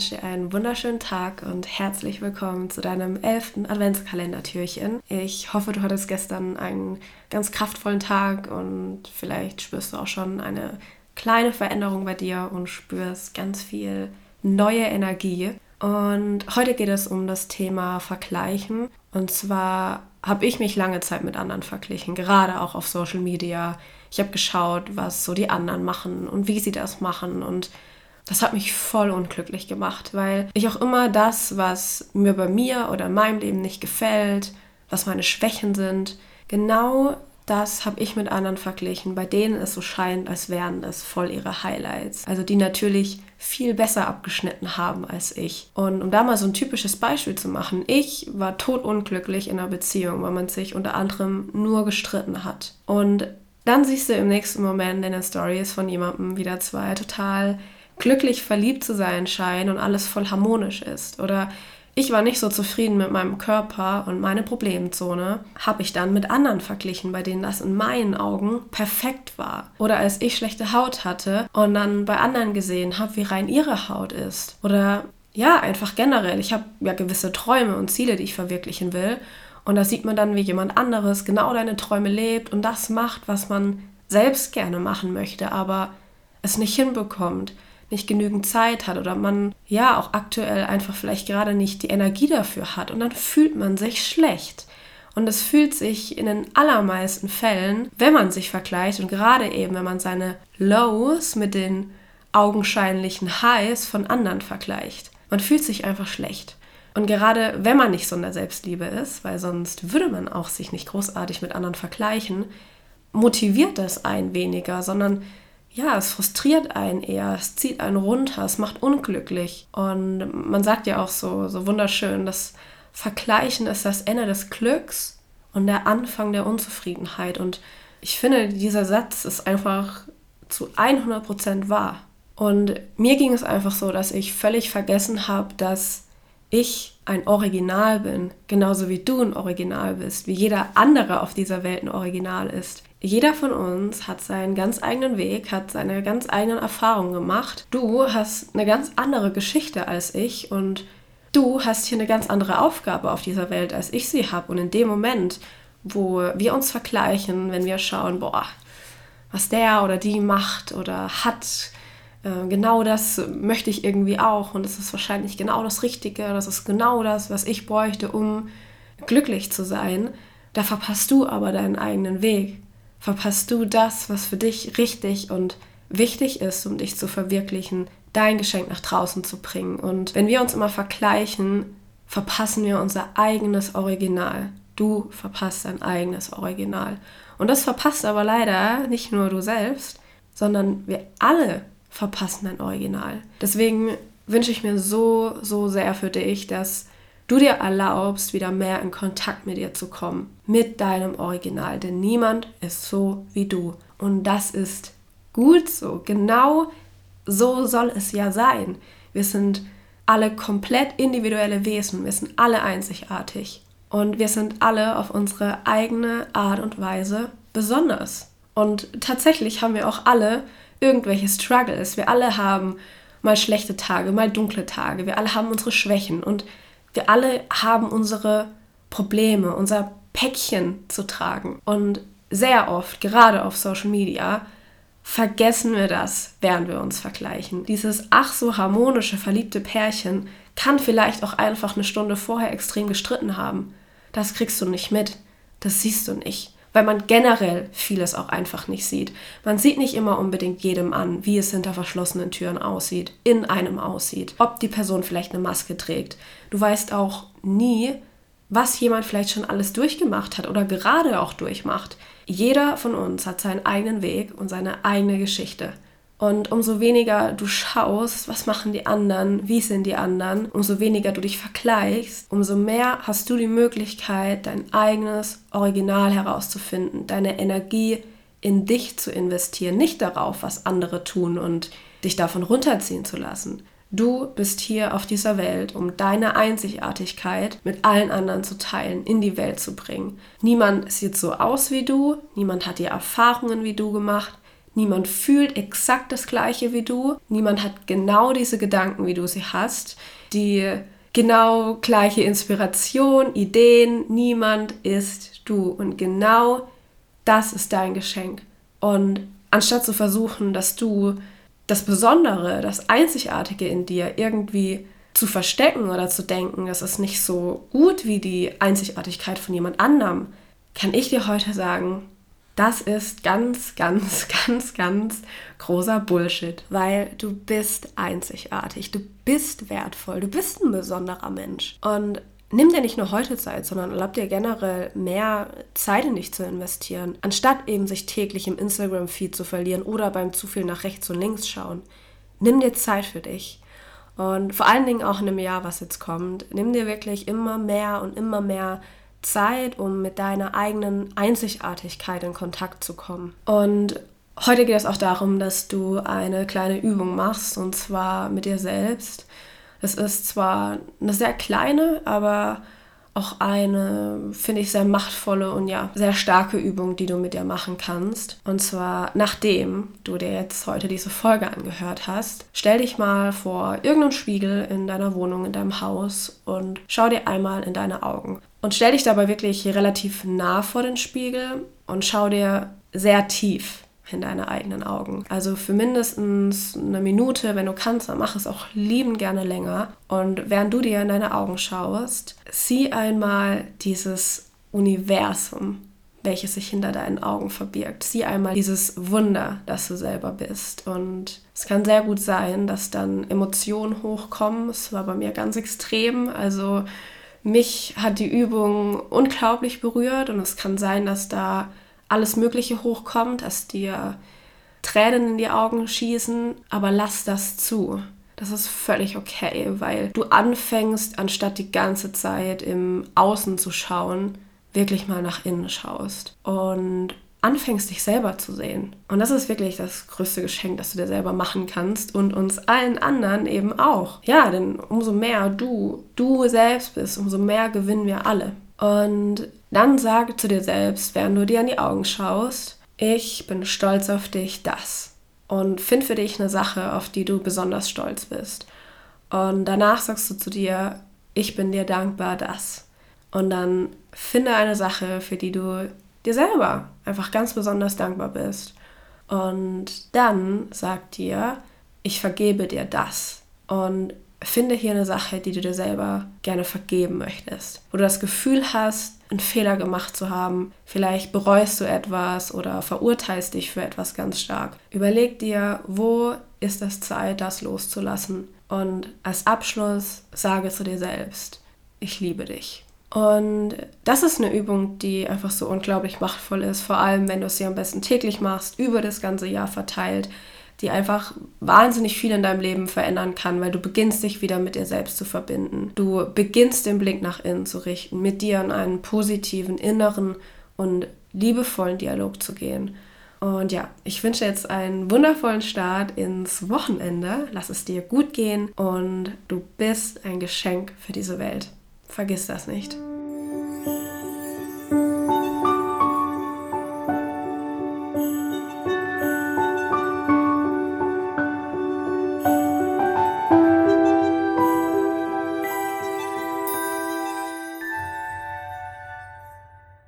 Wünsche dir einen wunderschönen Tag und herzlich willkommen zu deinem elften Adventskalendertürchen. Ich hoffe, du hattest gestern einen ganz kraftvollen Tag und vielleicht spürst du auch schon eine kleine Veränderung bei dir und spürst ganz viel neue Energie. Und heute geht es um das Thema Vergleichen. Und zwar habe ich mich lange Zeit mit anderen verglichen, gerade auch auf Social Media. Ich habe geschaut, was so die anderen machen und wie sie das machen und das hat mich voll unglücklich gemacht, weil ich auch immer das, was mir bei mir oder in meinem Leben nicht gefällt, was meine Schwächen sind, genau das habe ich mit anderen verglichen, bei denen es so scheint, als wären es voll ihre Highlights. Also die natürlich viel besser abgeschnitten haben als ich. Und um da mal so ein typisches Beispiel zu machen, ich war totunglücklich in einer Beziehung, weil man sich unter anderem nur gestritten hat. Und dann siehst du im nächsten Moment in den Stories von jemandem wieder zwei total glücklich verliebt zu sein scheinen und alles voll harmonisch ist. Oder ich war nicht so zufrieden mit meinem Körper und meine Problemzone, habe ich dann mit anderen verglichen, bei denen das in meinen Augen perfekt war. Oder als ich schlechte Haut hatte und dann bei anderen gesehen habe, wie rein ihre Haut ist. Oder ja, einfach generell. Ich habe ja gewisse Träume und Ziele, die ich verwirklichen will. Und da sieht man dann, wie jemand anderes genau deine Träume lebt und das macht, was man selbst gerne machen möchte, aber es nicht hinbekommt nicht genügend Zeit hat oder man ja auch aktuell einfach vielleicht gerade nicht die Energie dafür hat und dann fühlt man sich schlecht. Und es fühlt sich in den allermeisten Fällen, wenn man sich vergleicht und gerade eben, wenn man seine Lows mit den augenscheinlichen Highs von anderen vergleicht. Man fühlt sich einfach schlecht. Und gerade wenn man nicht so in der Selbstliebe ist, weil sonst würde man auch sich nicht großartig mit anderen vergleichen, motiviert das einen weniger, sondern ja, es frustriert einen eher, es zieht einen runter, es macht unglücklich. Und man sagt ja auch so, so wunderschön, das Vergleichen ist das Ende des Glücks und der Anfang der Unzufriedenheit. Und ich finde, dieser Satz ist einfach zu 100% wahr. Und mir ging es einfach so, dass ich völlig vergessen habe, dass ich ein Original bin, genauso wie du ein Original bist, wie jeder andere auf dieser Welt ein Original ist. Jeder von uns hat seinen ganz eigenen Weg, hat seine ganz eigenen Erfahrungen gemacht. Du hast eine ganz andere Geschichte als ich und du hast hier eine ganz andere Aufgabe auf dieser Welt, als ich sie habe. Und in dem Moment, wo wir uns vergleichen, wenn wir schauen, boah, was der oder die macht oder hat, äh, genau das möchte ich irgendwie auch und es ist wahrscheinlich genau das Richtige, das ist genau das, was ich bräuchte, um glücklich zu sein, da verpasst du aber deinen eigenen Weg verpasst du das, was für dich richtig und wichtig ist, um dich zu verwirklichen, dein Geschenk nach draußen zu bringen. Und wenn wir uns immer vergleichen, verpassen wir unser eigenes Original. Du verpasst dein eigenes Original. Und das verpasst aber leider nicht nur du selbst, sondern wir alle verpassen dein Original. Deswegen wünsche ich mir so, so sehr für dich, dass du dir erlaubst, wieder mehr in Kontakt mit dir zu kommen, mit deinem Original. Denn niemand ist so wie du. Und das ist gut so. Genau so soll es ja sein. Wir sind alle komplett individuelle Wesen. Wir sind alle einzigartig. Und wir sind alle auf unsere eigene Art und Weise besonders. Und tatsächlich haben wir auch alle irgendwelche Struggles. Wir alle haben mal schlechte Tage, mal dunkle Tage. Wir alle haben unsere Schwächen. Und wir alle haben unsere Probleme, unser Päckchen zu tragen. Und sehr oft, gerade auf Social Media, vergessen wir das, während wir uns vergleichen. Dieses ach so harmonische, verliebte Pärchen kann vielleicht auch einfach eine Stunde vorher extrem gestritten haben. Das kriegst du nicht mit. Das siehst du nicht weil man generell vieles auch einfach nicht sieht. Man sieht nicht immer unbedingt jedem an, wie es hinter verschlossenen Türen aussieht, in einem aussieht, ob die Person vielleicht eine Maske trägt. Du weißt auch nie, was jemand vielleicht schon alles durchgemacht hat oder gerade auch durchmacht. Jeder von uns hat seinen eigenen Weg und seine eigene Geschichte. Und umso weniger du schaust, was machen die anderen, wie sind die anderen, umso weniger du dich vergleichst, umso mehr hast du die Möglichkeit, dein eigenes Original herauszufinden, deine Energie in dich zu investieren, nicht darauf, was andere tun und dich davon runterziehen zu lassen. Du bist hier auf dieser Welt, um deine Einzigartigkeit mit allen anderen zu teilen, in die Welt zu bringen. Niemand sieht so aus wie du, niemand hat die Erfahrungen wie du gemacht, Niemand fühlt exakt das gleiche wie du. Niemand hat genau diese Gedanken, wie du sie hast. Die genau gleiche Inspiration, Ideen. Niemand ist du. Und genau das ist dein Geschenk. Und anstatt zu versuchen, dass du das Besondere, das Einzigartige in dir irgendwie zu verstecken oder zu denken, das ist nicht so gut wie die Einzigartigkeit von jemand anderem, kann ich dir heute sagen, das ist ganz, ganz, ganz, ganz großer Bullshit, weil du bist einzigartig, du bist wertvoll, du bist ein besonderer Mensch. Und nimm dir nicht nur heute Zeit, sondern erlaub dir generell mehr Zeit in dich zu investieren, anstatt eben sich täglich im Instagram-Feed zu verlieren oder beim zu viel nach rechts und links schauen. Nimm dir Zeit für dich. Und vor allen Dingen auch in einem Jahr, was jetzt kommt, nimm dir wirklich immer mehr und immer mehr Zeit, um mit deiner eigenen Einzigartigkeit in Kontakt zu kommen. Und heute geht es auch darum, dass du eine kleine Übung machst, und zwar mit dir selbst. Es ist zwar eine sehr kleine, aber auch eine, finde ich, sehr machtvolle und ja, sehr starke Übung, die du mit dir machen kannst. Und zwar, nachdem du dir jetzt heute diese Folge angehört hast, stell dich mal vor irgendeinen Spiegel in deiner Wohnung, in deinem Haus und schau dir einmal in deine Augen. Und stell dich dabei wirklich relativ nah vor den Spiegel und schau dir sehr tief in deine eigenen Augen. Also für mindestens eine Minute, wenn du kannst, dann mach es auch liebend gerne länger. Und während du dir in deine Augen schaust, sieh einmal dieses Universum, welches sich hinter deinen Augen verbirgt. Sieh einmal dieses Wunder, das du selber bist. Und es kann sehr gut sein, dass dann Emotionen hochkommen. Es war bei mir ganz extrem. Also mich hat die Übung unglaublich berührt und es kann sein, dass da alles Mögliche hochkommt, dass dir Tränen in die Augen schießen, aber lass das zu. Das ist völlig okay, weil du anfängst, anstatt die ganze Zeit im Außen zu schauen, wirklich mal nach innen schaust und anfängst, dich selber zu sehen. Und das ist wirklich das größte Geschenk, das du dir selber machen kannst und uns allen anderen eben auch. Ja, denn umso mehr du, du selbst bist, umso mehr gewinnen wir alle. Und dann sage zu dir selbst, während du dir in die Augen schaust, ich bin stolz auf dich, das. Und find für dich eine Sache, auf die du besonders stolz bist. Und danach sagst du zu dir, ich bin dir dankbar, das. Und dann finde eine Sache, für die du dir selber einfach ganz besonders dankbar bist. Und dann sag dir, ich vergebe dir das. Und finde hier eine Sache, die du dir selber gerne vergeben möchtest. Wo du das Gefühl hast, einen Fehler gemacht zu haben. Vielleicht bereust du etwas oder verurteilst dich für etwas ganz stark. Überleg dir, wo ist es Zeit, das loszulassen. Und als Abschluss sage zu dir selbst, ich liebe dich. Und das ist eine Übung, die einfach so unglaublich machtvoll ist, vor allem wenn du sie am besten täglich machst, über das ganze Jahr verteilt die einfach wahnsinnig viel in deinem Leben verändern kann, weil du beginnst dich wieder mit dir selbst zu verbinden. Du beginnst den Blick nach innen zu richten, mit dir in einen positiven, inneren und liebevollen Dialog zu gehen. Und ja, ich wünsche jetzt einen wundervollen Start ins Wochenende. Lass es dir gut gehen und du bist ein Geschenk für diese Welt. Vergiss das nicht.